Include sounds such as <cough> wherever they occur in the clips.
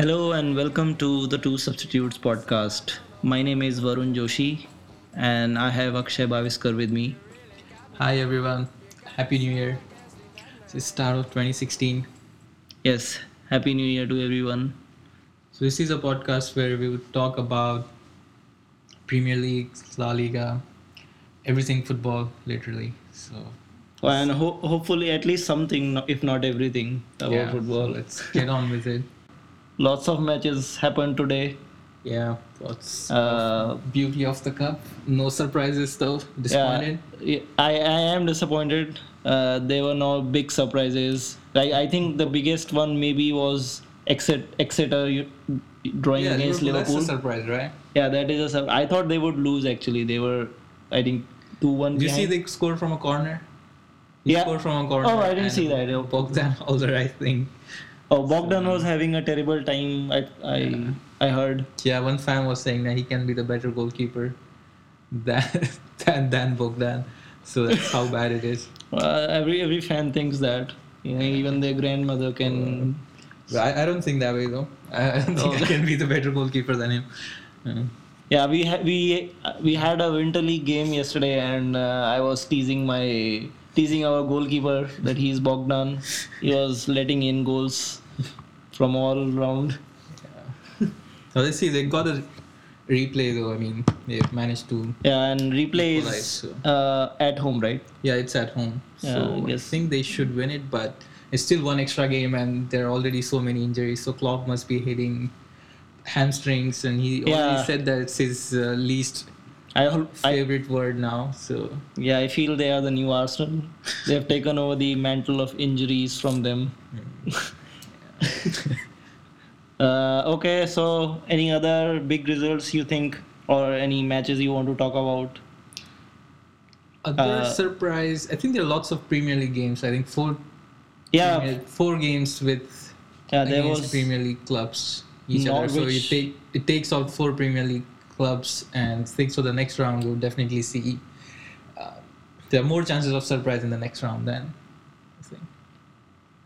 Hello and welcome to the Two Substitutes podcast. My name is Varun Joshi and I have Akshay Baviskar with me. Hi everyone, Happy New Year. It's the start of 2016. Yes, Happy New Year to everyone. So this is a podcast where we would talk about Premier League, La Liga, everything football, literally. So And ho- hopefully, at least something, if not everything, about yeah, football. so let's get on with it. Lots of matches happened today. Yeah, what's Uh, beauty of the cup? No surprises though. Disappointed. Yeah, I, I am disappointed. Uh, there were no big surprises. I, I think the biggest one maybe was Exeter, Exeter drawing Yeah, against Liverpool. That's a surprise, right? Yeah, that is a sur- I thought they would lose actually. They were, I think, 2 1 Did you see they scored from a corner? He Yeah. scored from a corner. Oh, I didn't see that. Bogdan Holder, <laughs> I think. Oh, Bogdan was having a terrible time. I I, I heard. Yeah, one fan was saying that he can be the better goalkeeper <laughs> than than, than Bogdan. So that's how <laughs> bad it is. Uh, every every fan thinks that. You know, even their grandmother can. I, I don't think that way though. I, <laughs> I don't think Oh. I can be the better goalkeeper than him. Uh, Yeah, we ha- we we had a winter league game yesterday, and uh, I was teasing my teasing our goalkeeper that he's Bogdan. He was letting in goals from all round. so let's see. They got a replay though. I mean, they've managed to. Yeah, and replay is so. uh, at home, right? Yeah, it's at home. Yeah, so I I, think they should win it, but it's still one extra game, and there are already so many injuries. So Klopp must be hitting hamstrings, and he Yeah. already said that it's his uh, least I, hol- I favorite word now. So yeah, I feel they are the new Arsenal. They have taken over the mantle of injuries from them. <laughs> uh, okay, so any other big results you think, or any matches you want to talk about? other Uh, surprise, I think there are lots of Premier League games. I think four, Yeah, Premier- four games with yeah, there against was. Premier League clubs each other. So it take it takes out four Premier League clubs, and think so. The next round we'll definitely see. Uh, there are more chances of surprise in the next round then. I think.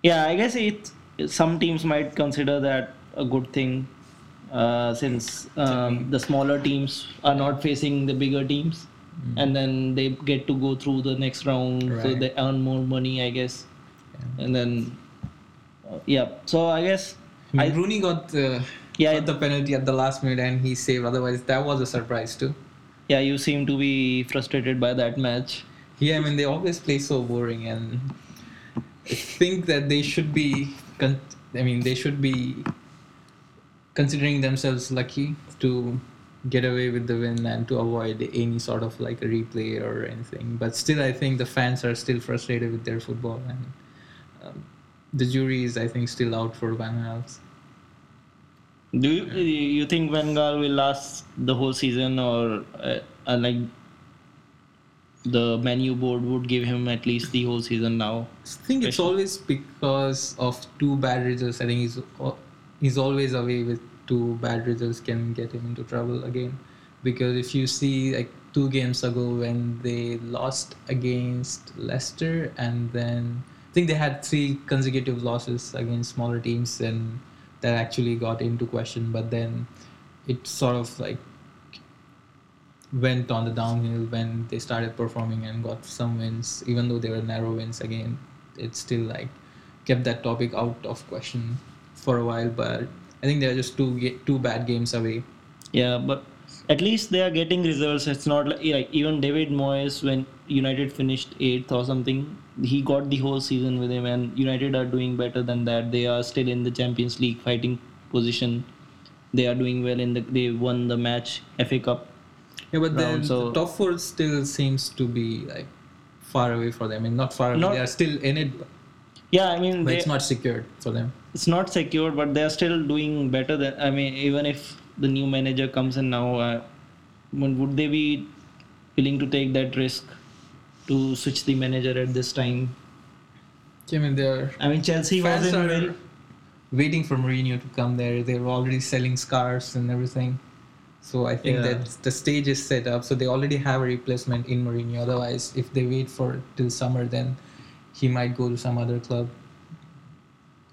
Yeah, I guess it. Some teams might consider that a good thing, uh, since um, the smaller teams are not facing the bigger teams, and then they get to go through the next round, so they earn more money, I guess. Yeah. And then, uh, yeah. So I guess, I Rooney got, uh, Yeah, got the penalty at the last minute and he saved. Otherwise, that was a surprise too. yeah, you seem to be frustrated by that match. Yeah, I mean they always play so boring, and I think that they should be. Con- I mean, they should be considering themselves lucky to get away with the win and to avoid any sort of like a replay or anything. But still, I think the fans are still frustrated with their football, and um, the jury is, I think, still out for Van Gaal's. Do you, you think Van Gaal will last the whole season, or uh, uh, like the Manu board would give him at least the whole season now? I think it's always because of two bad results. I think he's he's always away with two bad results can get him into trouble again. Because if you see like two games ago when they lost against Leicester and then I think they had three consecutive losses against smaller teams and that actually got into question. But then it sort of like went on the downhill when they started performing and got some wins, even though they were narrow wins again. It still like kept that topic out of question for a while, but I think they're just two two bad games away. Yeah, but at least they are getting results. It's not like, like even David Moyes when United finished eighth or something, he got the whole season with him, and United are doing better than that. They are still in the Champions League fighting position. They are doing well in the. They won the match FA Cup. Yeah, but then so- the top four still seems to be like far away for them. I mean, not far away. Not- they are still in it, Yeah, I mean they, it's not secured for them. it's not secured, but they are still doing better than. I mean, even if the new manager comes in now, uh, would would they be willing to take that risk to switch the manager at this time? I mean, they're I mean, Chelsea was in waiting for Mourinho to come there. They were already selling scarves and everything. So I think Yeah. that the stage is set up. So they already have a replacement in Mourinho. Otherwise, if they wait for till summer, then he might go to some other club.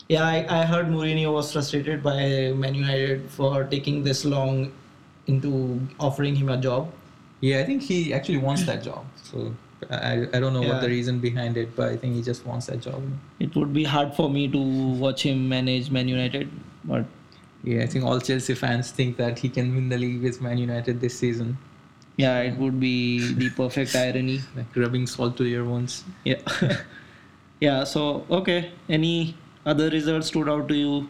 Yeah, I, I heard Mourinho was frustrated by Man United for taking this long into offering him a job. Yeah, I think he actually wants that job. So I, I don't know what the reason behind it, but I think he just wants that job. It would be hard for me to watch him manage Man United, but Yeah, I think all Chelsea fans think that he can win the league with Man United this season. yeah, it would be the perfect irony. <laughs> Like rubbing salt to your wounds. Yeah. <laughs> yeah, so okay. Any other results stood out to you?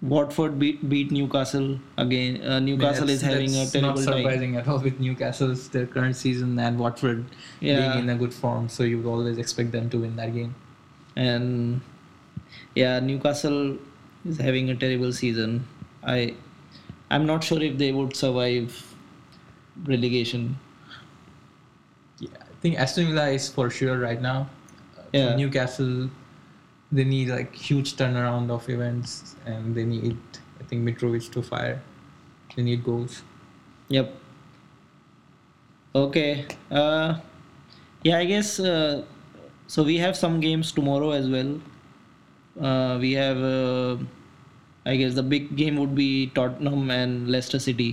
Watford beat, beat Newcastle again. Uh, Newcastle That's- is having a terrible not time. surprising at all with Newcastle's their current season and Watford Yeah. being in a good form. So you would always expect them to win that game. and yeah newcastle is having a terrible season i i'm not sure if they would survive relegation Yeah, I think Aston Villa is for sure right now. Uh, Yeah. Newcastle, they need like huge turnaround of events, and they need I think Mitrovic to fire. They need goals. yep okay uh yeah i guess uh, so we have some games tomorrow as well we have uh, i guess the big game would be tottenham and leicester city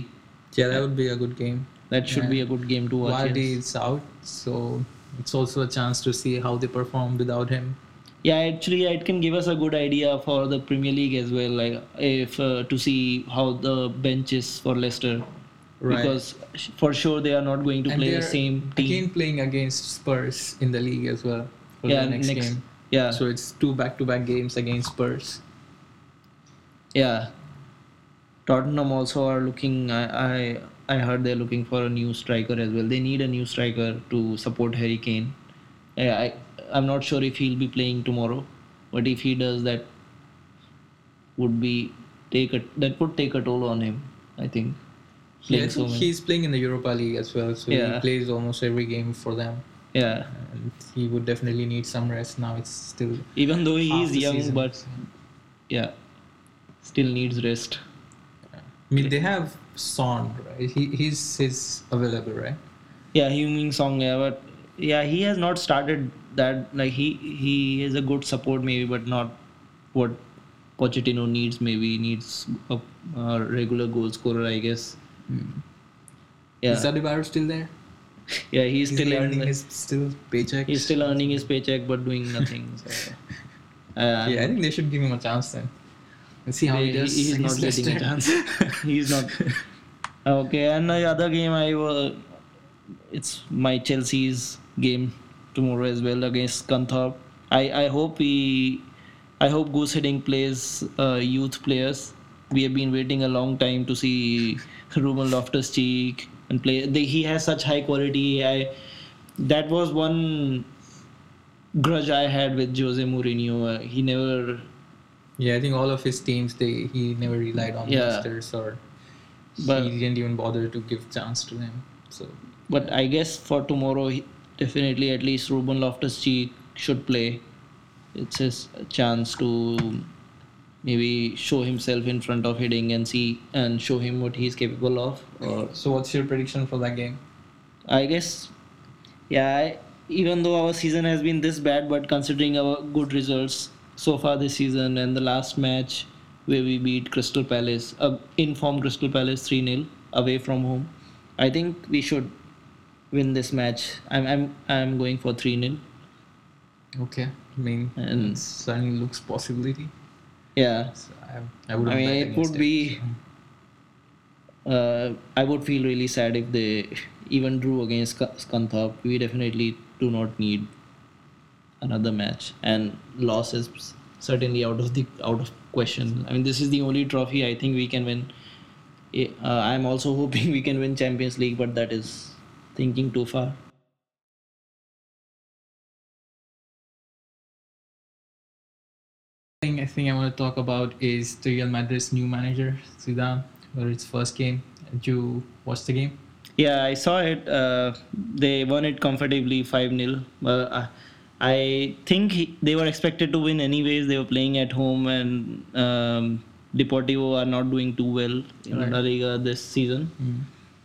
Yeah, that would be a good game. that should Yeah. be a good game to watch Vardy yes. is out, so it's also a chance to see how they perform without him. Yeah, actually, it can give us a good idea for the Premier League as well, like if uh, to see how the bench is for Leicester, Right. because for sure they are not going to And play the same team. Again, playing against Spurs in the league as well for yeah, the next, next, game. Yeah, So it's two back-to-back games against Spurs. yeah. Tottenham also are looking. I, I I heard they're looking for a new striker as well. They need a new striker to support Harry Kane. I I'm not sure if he'll be playing tomorrow, but if he does, that would be take a that would take a toll on him. I think. Yeah, I Playing so he's playing in the Europa League as well, so Yeah. he plays almost every game for them. Yeah, And he would definitely need some rest now. It's still even though he is young, season. but yeah, still needs rest. I mean, they have Son, right? He he's he's available, right? Yeah, Heung-Min Son, yeah, but yeah, he has not started that. Like he he is a good support maybe, but not what Pochettino needs. Maybe he needs a, a regular goal scorer, I guess. Hmm. Yeah, Is Adebayor still there? Yeah, he's Is still earning the- his still paycheck? he's still earning his paycheck but doing nothing. So, <laughs> uh, Yeah, I think they should give him a chance then. Let's see how he He- does. He's not against getting a chance. <laughs> he's not. Okay, and the other game I uh, it's my Chelsea's game tomorrow as well against Scunthorpe. I I hope he I hope Guus Hiddink plays uh, youth players. We have been waiting a long time to see <laughs> Ruben Loftus Cheek and play. They, he has such high quality. I that was one grudge I had with Jose Mourinho. Uh, he never Yeah, I think all of his teams they he never relied on Yeah. youngsters or But- he didn't even bother to give chance to them. So But I guess for tomorrow, he, definitely at least Ruben Loftus Cheek should play. It's his chance to maybe show himself in front of Hiddink and see and show him what he's capable of. Or so what's your prediction for that game? I guess, yeah. I, even though our season has been this bad, but considering our good results so far this season and the last match where we beat Crystal Palace, uh, informed Crystal Palace three 0 away from home, I think we should win this match. I'm I'm I'm going for three 0 Okay, I mean, And- certainly looks possibility. Yeah, So I, I would. I mean it would be. <laughs> Uh, I would feel really sad if they even drew against Sk- We definitely do not need another match, and loss is certainly out of the out of question. I mean, this is the only trophy I think we can win. Uh, I'm also <laughs> hoping we can win Champions League, but that is thinking too far. Thing I want to talk about is the Real Madrid's new manager Zidane, or its first game. Did you watch the game? Yeah, I saw it. Uh, they won it comfortably 5 0. Uh, I think he, they were expected to win anyways. They were playing at home, and um, Deportivo are not doing too well in Right. La Liga this season.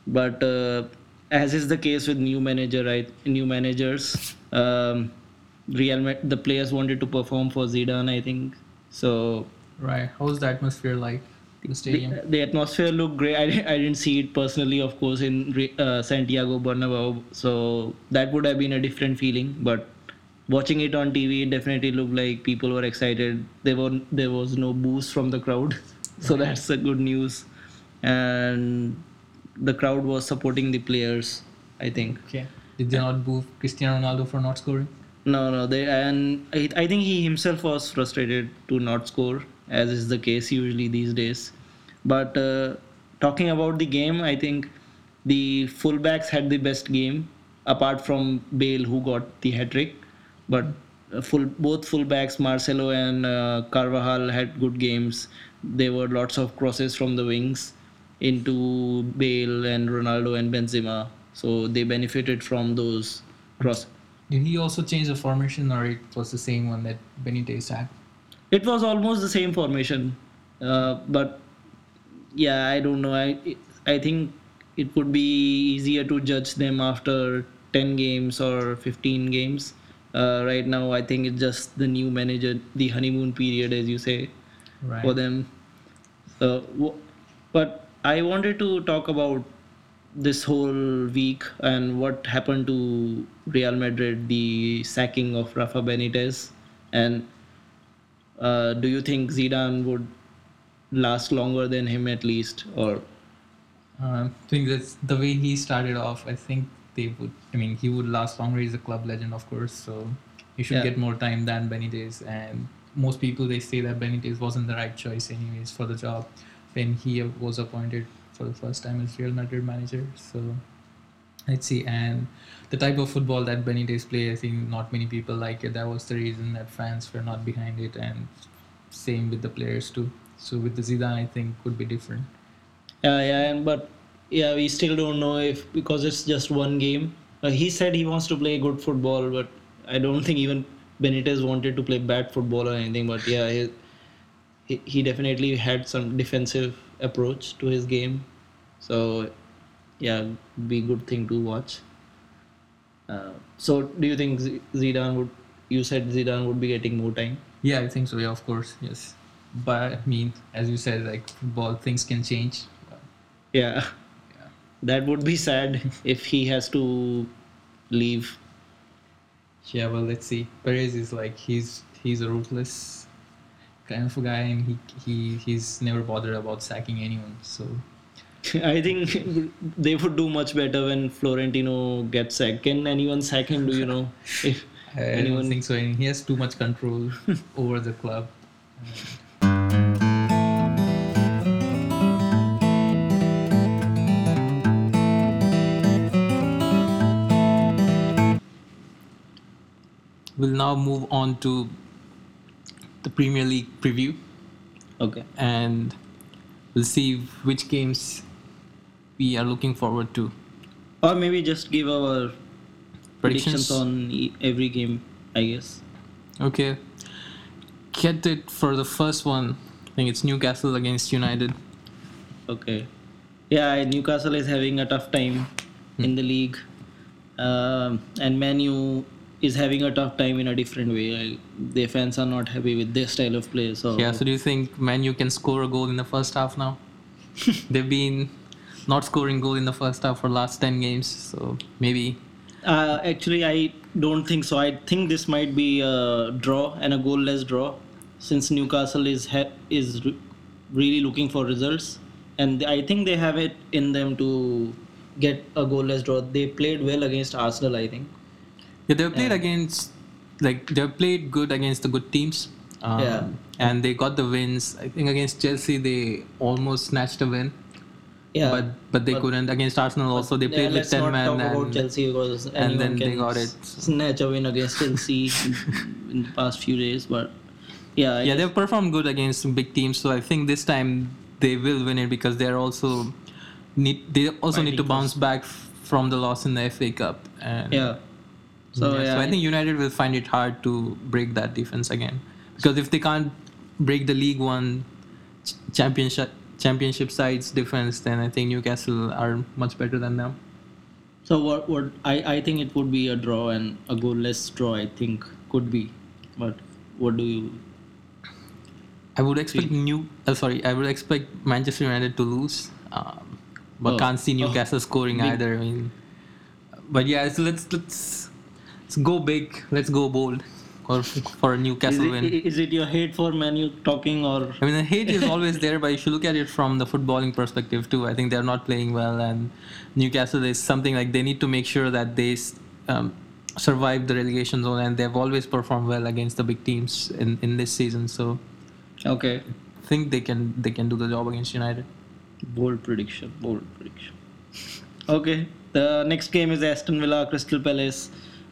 But uh, as is the case with new manager, right? New managers, um, Real Ma- the players wanted to perform for Zidane, I think, So Right. How's the atmosphere like in the stadium? the, the atmosphere looked great. I, I didn't see it personally, of course, in uh, Santiago Bernabeu. So that would have been a different feeling. But watching it on TV, it definitely looked like people were excited. There were there was no boost from the crowd, <laughs> so that's a good news. And the crowd was supporting the players. I think. okay. Did they not boo Cristiano Ronaldo for not scoring? No, no, they and I, I think he himself was frustrated to not score, as is the case usually these days. But uh, talking about the game, I think the fullbacks had the best game, apart from Bale who got the hat trick. But uh, full both fullbacks, Marcelo and uh, Carvajal, had good games. There were lots of crosses from the wings into Bale and Ronaldo and Benzema, so they benefited from those cross. Did he also change the formation, or it was the same one that Benitez had? It was almost the same formation, uh, but yeah, I don't know. I I think it would be easier to judge them after ten games or fifteen games. Uh, right now, I think it's just the new manager, the honeymoon period, as you say, Right. for them. So, w- but I wanted to talk about this whole week and what happened to Real Madrid, the sacking of Rafa Benitez, and uh, do you think Zidane would last longer than him at least, or Uh, I think that's the way he started off. I think they would. I mean, he would last longer. He's a club legend, of course, so he should Yeah. get more time than Benitez. And most people they say that Benitez wasn't the right choice, anyways, for the job when he was appointed for the first time as Real Madrid manager. So let's see. And the type of football that Benitez plays, I think not many people like it. That was the reason that fans were not behind it, and same with the players too. So with the Zidane, I think would be different. yeah, yeah, and but yeah, we still don't know if because it's just one game. Uh, he said he wants to play good football, but I don't <laughs> think even Benitez wanted to play bad football or anything. But yeah, he, he definitely had some defensive approach to his game. So yeah, be a good thing to watch. Uh, so do you think Z- Zidane would? You said Zidane would be getting more time. Yeah, I think so. Yeah, of course. Yes. But I mean, as you said, like football, things can change. Yeah, Yeah. that would be sad if he has to leave. Yeah. Well, let's see. Perez is like he's he's a ruthless kind of a guy, and he he he's never bothered about sacking anyone. So <laughs> I think they would do much better when Florentino gets sacked. Can anyone sack him? Do you know? If <laughs> I, anyone think so. He has too much control <laughs> over the club. We'll now move on to the Premier League preview okay, and we'll see which games we are looking forward to. or maybe just give our predictions, Predictions? on every game. I guess. Okay. Get it for the first one. I think it's Newcastle against United. Okay. Yeah, Newcastle is having a tough time in the league, um, and Manu is having a tough time in a different way. I, their fans are not happy with their style of play. So Yeah, so do you think Manu can score a goal in the first half now? <laughs> They've been not scoring goal in the first half for last 10 games, so maybe Uh, actually, I don't think so. I think this might be a draw and a goalless draw, since Newcastle is ha- is re- really looking for results, and I think they have it in them to get a goalless draw. They played well against Arsenal, I think. yeah, they've played against like they've played good against the good teams. Um, Yeah. And they got the wins. I think against Chelsea they almost snatched a win, Yeah, but but they couldn't. Against Arsenal also they Yeah, played with 10 not men talk about and Chelsea because and then they got it. snatch a win against Chelsea in, <laughs> in the past few days. But yeah, I yeah, they've performed good against big teams. So I think this time they will win it because they're also need they also need to bounce back from the loss in the FA Cup. And yeah. So yeah, yeah, so I think United will find it hard to break that defense again because if they can't break the League One championship championship sides defense, then I think Newcastle are much better than them. So what what I, I think it would be a draw and a goalless draw I think could be. But what do you I would expect new. Uh, sorry, I would expect Manchester United to lose, um, but Oh. can't see Oh. Newcastle scoring Big. either. I mean, but yeah, so let's let's let's go big. Let's go bold, or for a Is Newcastle it, win. is it your hate for Manu talking or I mean, the hate is always there, but if you should look at it from the footballing perspective too. I think they're not playing well, and Newcastle is something like they need to make sure that they um, survive the relegation zone, and they've always performed well against the big teams in, in this season. So okay? I think they can they can do the job against United. Bold prediction. Bold prediction. Okay. The next game is Aston Villa Crystal Palace.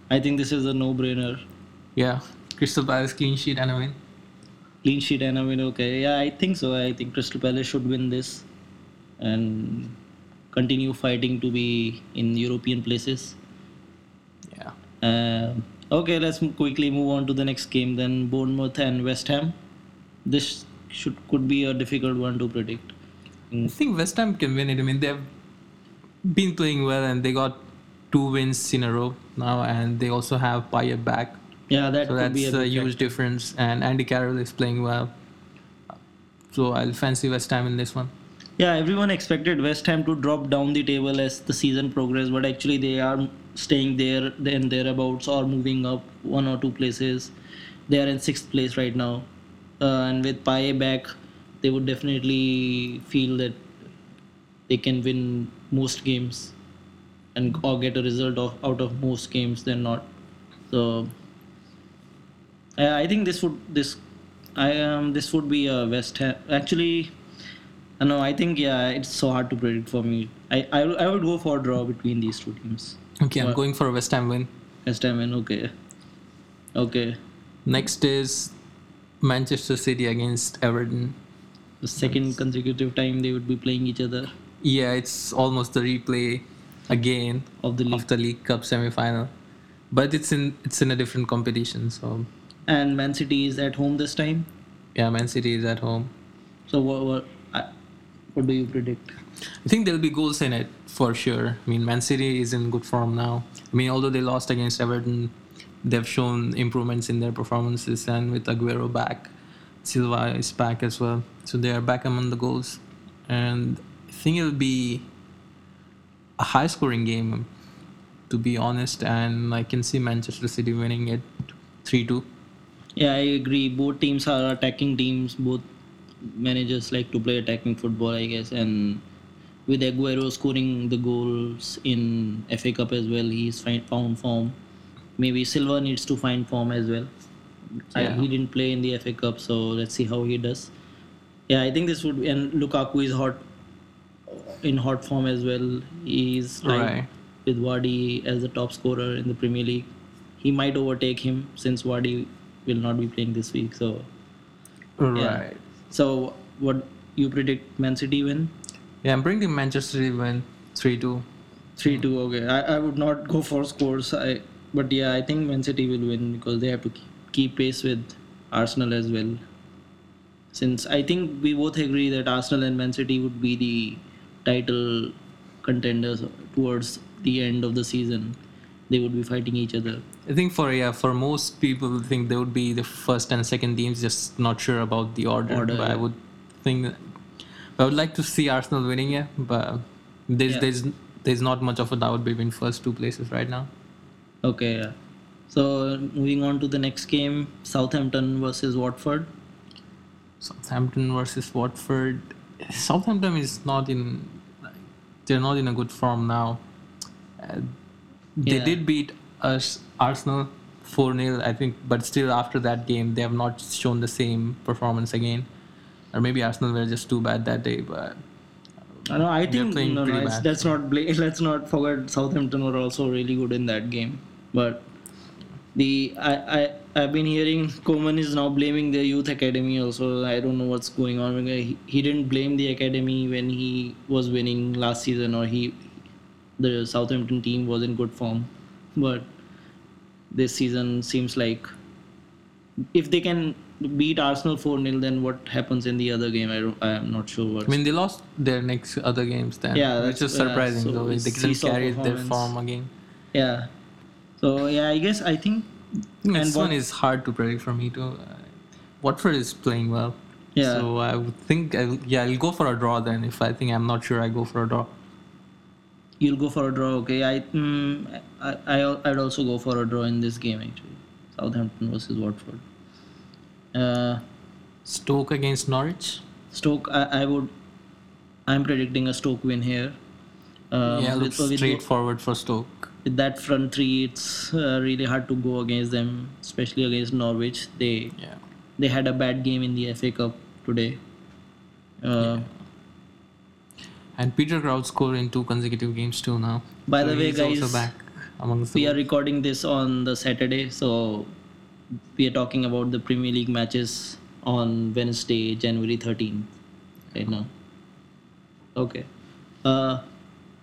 I think this is a no-brainer. Yeah, Crystal Palace clean sheet and a win. Clean sheet and a win. Okay. Yeah, I think so. I think Crystal Palace should win this and continue fighting to be in European places. Yeah. Um okay, let's quickly move on to the next game. Then Bournemouth and West Ham. This should could be a difficult one to predict. I think West Ham can win it. I mean, they've been playing well and they got two wins in a row now, and they also have Payet back. Yeah, that So could that's be a, a huge difference. And Andy Carroll is playing well. So I'll fancy West Ham in this one. Yeah, everyone expected West Ham to drop down the table as the season progressed, but actually they are staying there and thereabouts or moving up one or two places. They are in sixth place right now, uh, and with Payet back, they would definitely feel that they can win most games and or get a result of out of most games than not. So I I think this would this I um this would be a West Ham actually. I know. I think yeah, it's so hard to predict for me. I I, I would go for a draw between these two teams. Okay, I'm going for a West Ham win. West Ham and okay, okay. Next is Manchester City against Everton. The second consecutive time they would be playing each other Yeah, it's almost the replay again of the league. of the League Cup semi-final, but it's in it's in a different competition. So And Man City is at home this time. yeah, Man City is at home. So what what what do you predict? I think there'll be goals in it for sure. I mean, Man City is in good form now. I mean, although they lost against Everton, they've shown improvements in their performances, and with Aguero back, Silva is back as well. So they are back among the goals, and I think it'll be a high-scoring game, to be honest. And I can see Manchester City winning it three-two. Yeah, I agree. Both teams are attacking teams. Both managers like to play attacking football, I guess. And with Aguero scoring the goals in FA Cup as well, he's find, found form. Maybe Silva needs to find form as well. I, he didn't play in the FA Cup, so let's see how he does. Yeah, I think this would. Be, and Lukaku is hot in hot form as well. He's Right. with Vardy as the top scorer in the Premier League. He might overtake him since Vardy will not be playing this week. So, Right. so what you predict? Man City win Yeah, I'm bringing Manchester City win three-two. three two. Okay, I, I would not go for scores. I but yeah, I think Man City will win because they have to keep, keep pace with Arsenal as well. Since I think we both agree that Arsenal and Man City would be the title contenders towards the end of the season. They would be fighting each other. I think for yeah, for most people, I think they would be the first and second teams. Just not sure about the order. Order, but I would think I would like to see Arsenal winning it, but there's Yeah. there's there's not much of a doubt between first two places right now. Okay, yeah. So moving on to the next game, Southampton versus Watford. Southampton versus Watford. Southampton is not in they're not in a good form now. Uh, they Yeah. did beat us Arsenal 4-0 I think but still after that game they have not shown the same performance again or maybe Arsenal were just too bad that day but I know. I think no, no, bad. let's not bla- <laughs> let's not forget Southampton were also really good in that game. But the I I I've been hearing Koeman is now blaming the youth academy also. I don't know what's going on. He, he didn't blame the academy when he was winning last season, or he the Southampton team was in good form. But this season seems like if they can beat Arsenal 4 0, then what happens in the other game? I don't, I am not sure what. I mean they lost their next other games then Yeah, which that's- is yeah, surprising so though they seesaw carry their form again Yeah. So yeah, I guess I think this And one what- is hard to predict for me too Watford is playing well Yeah. So I would think, I'll, yeah, I'll go for a draw then. If I think I'm not sure, I go for a draw. You'll go for a draw, okay? I, mm, I, I, I'd also go for a draw in this game actually. Southampton versus Watford. Uh, Stoke against Norwich. Stoke, I, I would. I'm predicting a Stoke win here. Um, yeah, looks with, with, straightforward for Stoke. with that front three, it's uh, really hard to go against them, especially against Norwich. They Yeah. they had a bad game in the FA Cup today. Uh, And Peter Crouch scored in two consecutive games too now. By the way, guys, also back amongst We are recording this on the Saturday, so we are talking about the Premier League matches on Wednesday, January 13th, right now. Okay. Uh,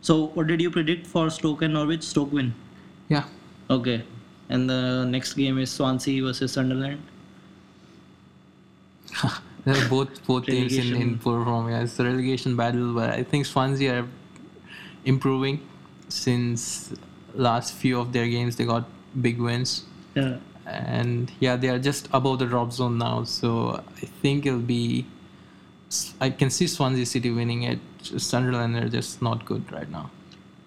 so what did you predict for Stoke and Norwich? Stoke win. yeah. Okay. And the next game is Swansea versus Sunderland. <laughs> <laughs> Both both teams in, in poor form. Yeah, it's a relegation battle, but I think Swansea are improving since last few of their games. They got big wins, Yeah. and yeah, they are just above the drop zone now. So I think it'll be. I can see Swansea City winning it. Sunderland are just not good right now.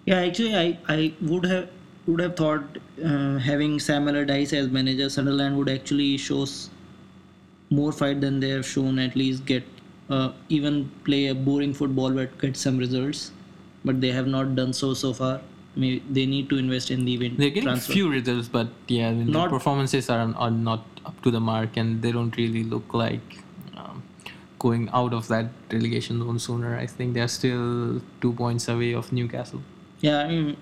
Yeah, actually, I, I would have would have thought uh, having Sam Allardyce as manager, Sunderland would actually show s- more fight than they have shown. At least get uh, even play a boring football but get some results. But they have not done so so far. Maybe they need to invest in the win They're getting transfer. few results, but yeah, I mean, Not- the performances are, are not up to the mark, and they don't really look like um, going out of that relegation zone sooner. I think they're still two points away of Newcastle. Yeah, I mean,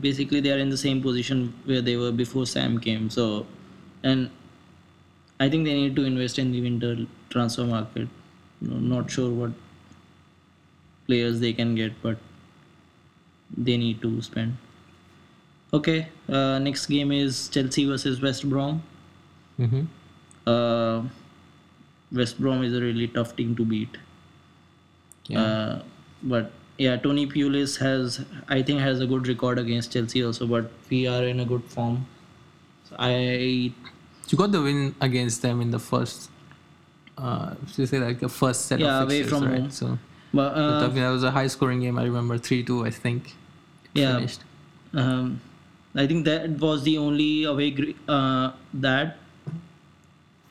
basically they are in the same position where they were before Sam came. So, and I think they need to invest in the winter transfer market. No, not sure what players they can get, but they need to spend. Okay, uh, next game is Chelsea versus West Brom. Mm-hmm. Uh, West Brom is a really tough team to beat. Yeah. Uh, but yeah, Tony Pulis has, I think, has a good record against Chelsea also. But we are in a good form. So I you got the win against them in the first. Uh, to say like the first set Yeah, of away fixtures, from right? home. So but uh, that was a high-scoring game. I remember three-two. I think. Yeah. Finished. um, I think that was the only away uh, that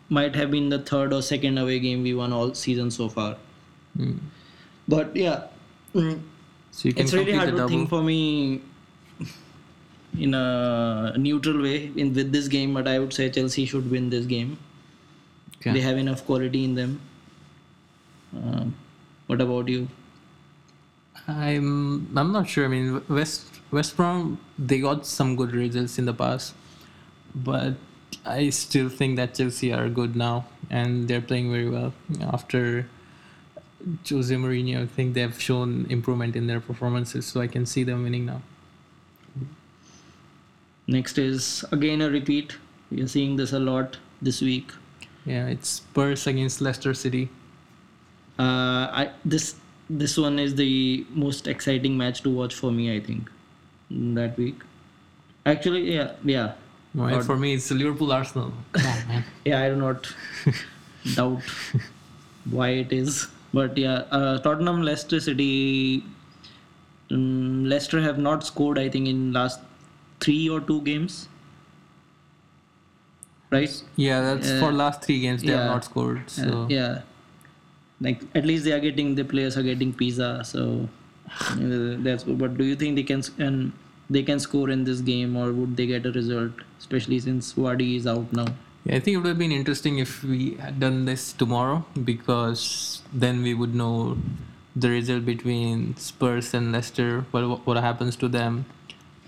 might have been the third or second away game we won all season so far. Mm. But yeah, mm, So you can it's really hard to think for me in a neutral way in with this game. But I would say Chelsea should win this game. Okay. They have enough quality in them. Um, what about you? I'm I'm not sure. I mean, West West Brom they got some good results in the past, but I still think that Chelsea are good now and they're playing very well after Jose Mourinho. I think they've shown improvement in their performances, so I can see them winning now. Next is again a repeat. We are seeing this a lot this week. Yeah, it's Spurs against Leicester City. Uh, I this this one is the most exciting match to watch for me. I think that week. Actually, yeah, yeah, Odd. for me, it's Liverpool Arsenal. On, <laughs> yeah. I do not <laughs> doubt why it is, but yeah, uh, Tottenham, Leicester City. Um, Leicester have not scored. I think in last three or two games. Right. Yeah, that's Uh, for last three games they yeah. have not scored. Uh, So yeah like at least they are getting the players are getting pizza so uh, that's but do you think they can and they can score in this game or would they get a result especially since Vardy is out now Yeah, I think it would have been interesting if we had done this tomorrow because then we would know the result between Spurs and Leicester, what what happens to them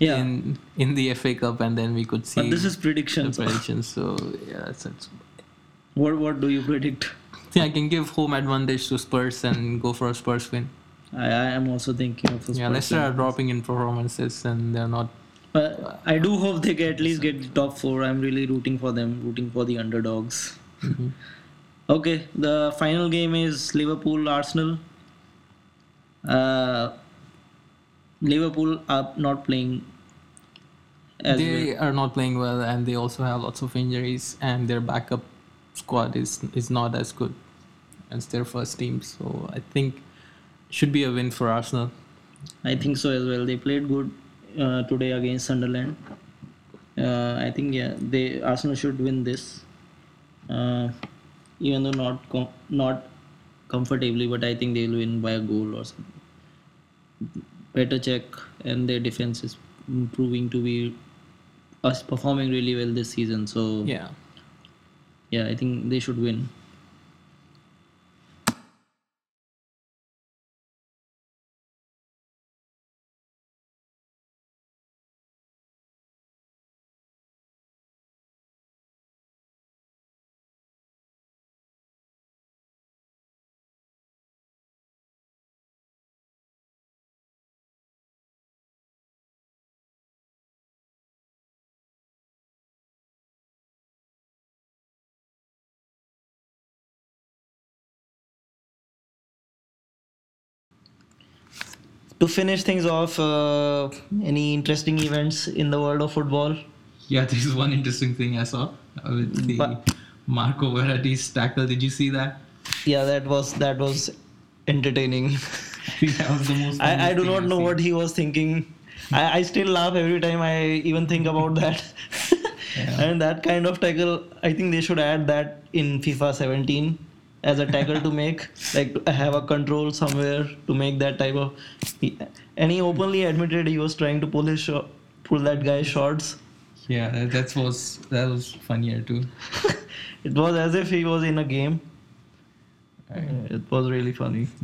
yeah in in the FA Cup, and then we could see but this is predictions predictions. So yeah, that's, that's what what do you predict <laughs> yeah, I can give home advantage to Spurs and go for a Spurs win. I, I am also thinking of Yeah, Leicester are dropping in performances and they're not. but I do hope they get, at least get the top four I'm really rooting for them rooting for the underdogs Mhm. <laughs> Okay, the final game is Liverpool Arsenal. Uh, Liverpool are not playing they are not playing well, and they also have lots of injuries, and their backup squad is is not as good. as their first team. So I think should be a win for Arsenal. I think so as well. They played good uh, today against Sunderland. Uh, I think yeah, they Arsenal should win this, uh, even though not com- not comfortably, but I think they will win by a goal or something. Petr Cech, and their defense is proving to be us performing really well this season. So Yeah. yeah, I think they should win. To finish things off, uh, any interesting events in the world of football? Yeah, <laughs> there's one interesting thing I saw uh, with the But- Marco Verratti's tackle. Did you see that? Yeah, that was that was entertaining. I <laughs> that was the most. I, I do not know what he was thinking. I, I still laugh every time I even think about that. <laughs> Yeah. and that kind of tackle, I think they should add that in FIFA 17 as a tackle to make, like to have a control somewhere to make that type of. And he openly admitted he was trying to pull his shot, pull that guy's shorts. Yeah, that, that was that was funnier too. <laughs> it was as if he was in a game. Right. It was really funny. <laughs>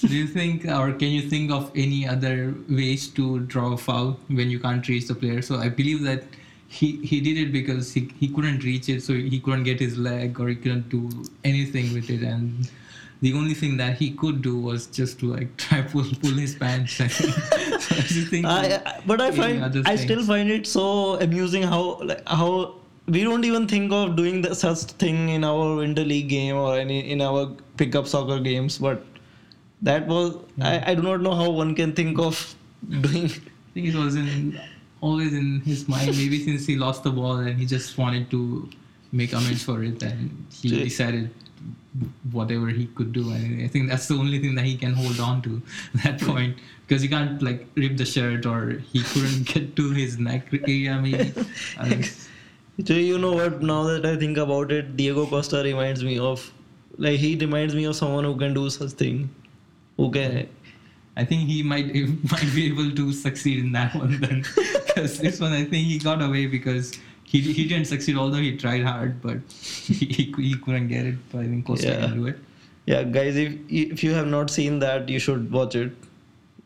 Do you think, or can you think of any other ways to draw a foul when you can't reach the player? So I believe that he he did it because he, he couldn't reach it, so he couldn't get his leg or he couldn't do anything with it, and the only thing that he could do was just to like try pull pull his pants. <laughs> So I. I, but I find I still find it so amusing how like how we don't even think of doing the, such thing in our winter league game or any in our pickup soccer games, but that was I, hmm. I do not know how one can think of <laughs> doing. I think it was in always in his mind. Maybe <laughs> since he lost the ball and he just wanted to make amends for it, and he Yeah. decided whatever he could do. And I think that's the only thing that he can hold on to <laughs> that hmm. point because he can't like rip the shirt or he couldn't <laughs> get to his neck area. Maybe. So you know what? Now that I think about it, Diego Costa reminds me of like he reminds me of someone who can do such thing, who can. I think he might might be able to succeed in that one then, because this one I think he got away because he he didn't succeed although he tried hard, but <laughs> he, he, he couldn't get it. But I think Costa Yeah. can do it. Yeah, guys, if if you have not seen that, you should watch it.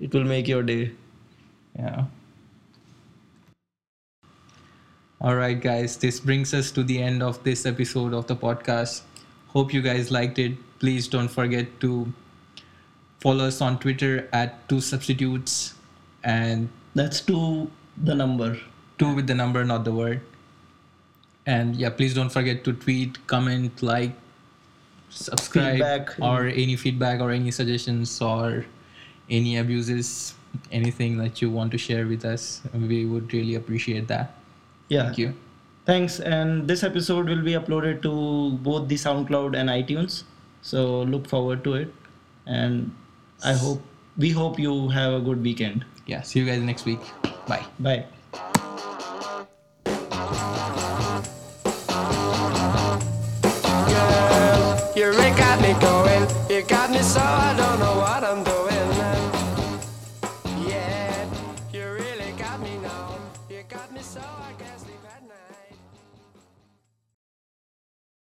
It will make your day. Yeah. All right, guys. This brings us to the end of this episode of the podcast. Hope you guys liked it. Please don't forget to follow us on Twitter at two substitutes and That's two the number. two with the number, not the word. And yeah, please don't forget to tweet, comment, like, subscribe, Feedback. or any feedback or any suggestions or any abuses, anything that you want to share with us. We would really appreciate that. Yeah. Thank you. Thanks. And this episode will be uploaded to both the SoundCloud and iTunes. So look forward to it. And I hope we hope you have a good weekend. Yeah, see you guys next week. Bye. Bye. girl. You got me going. You got me so I don't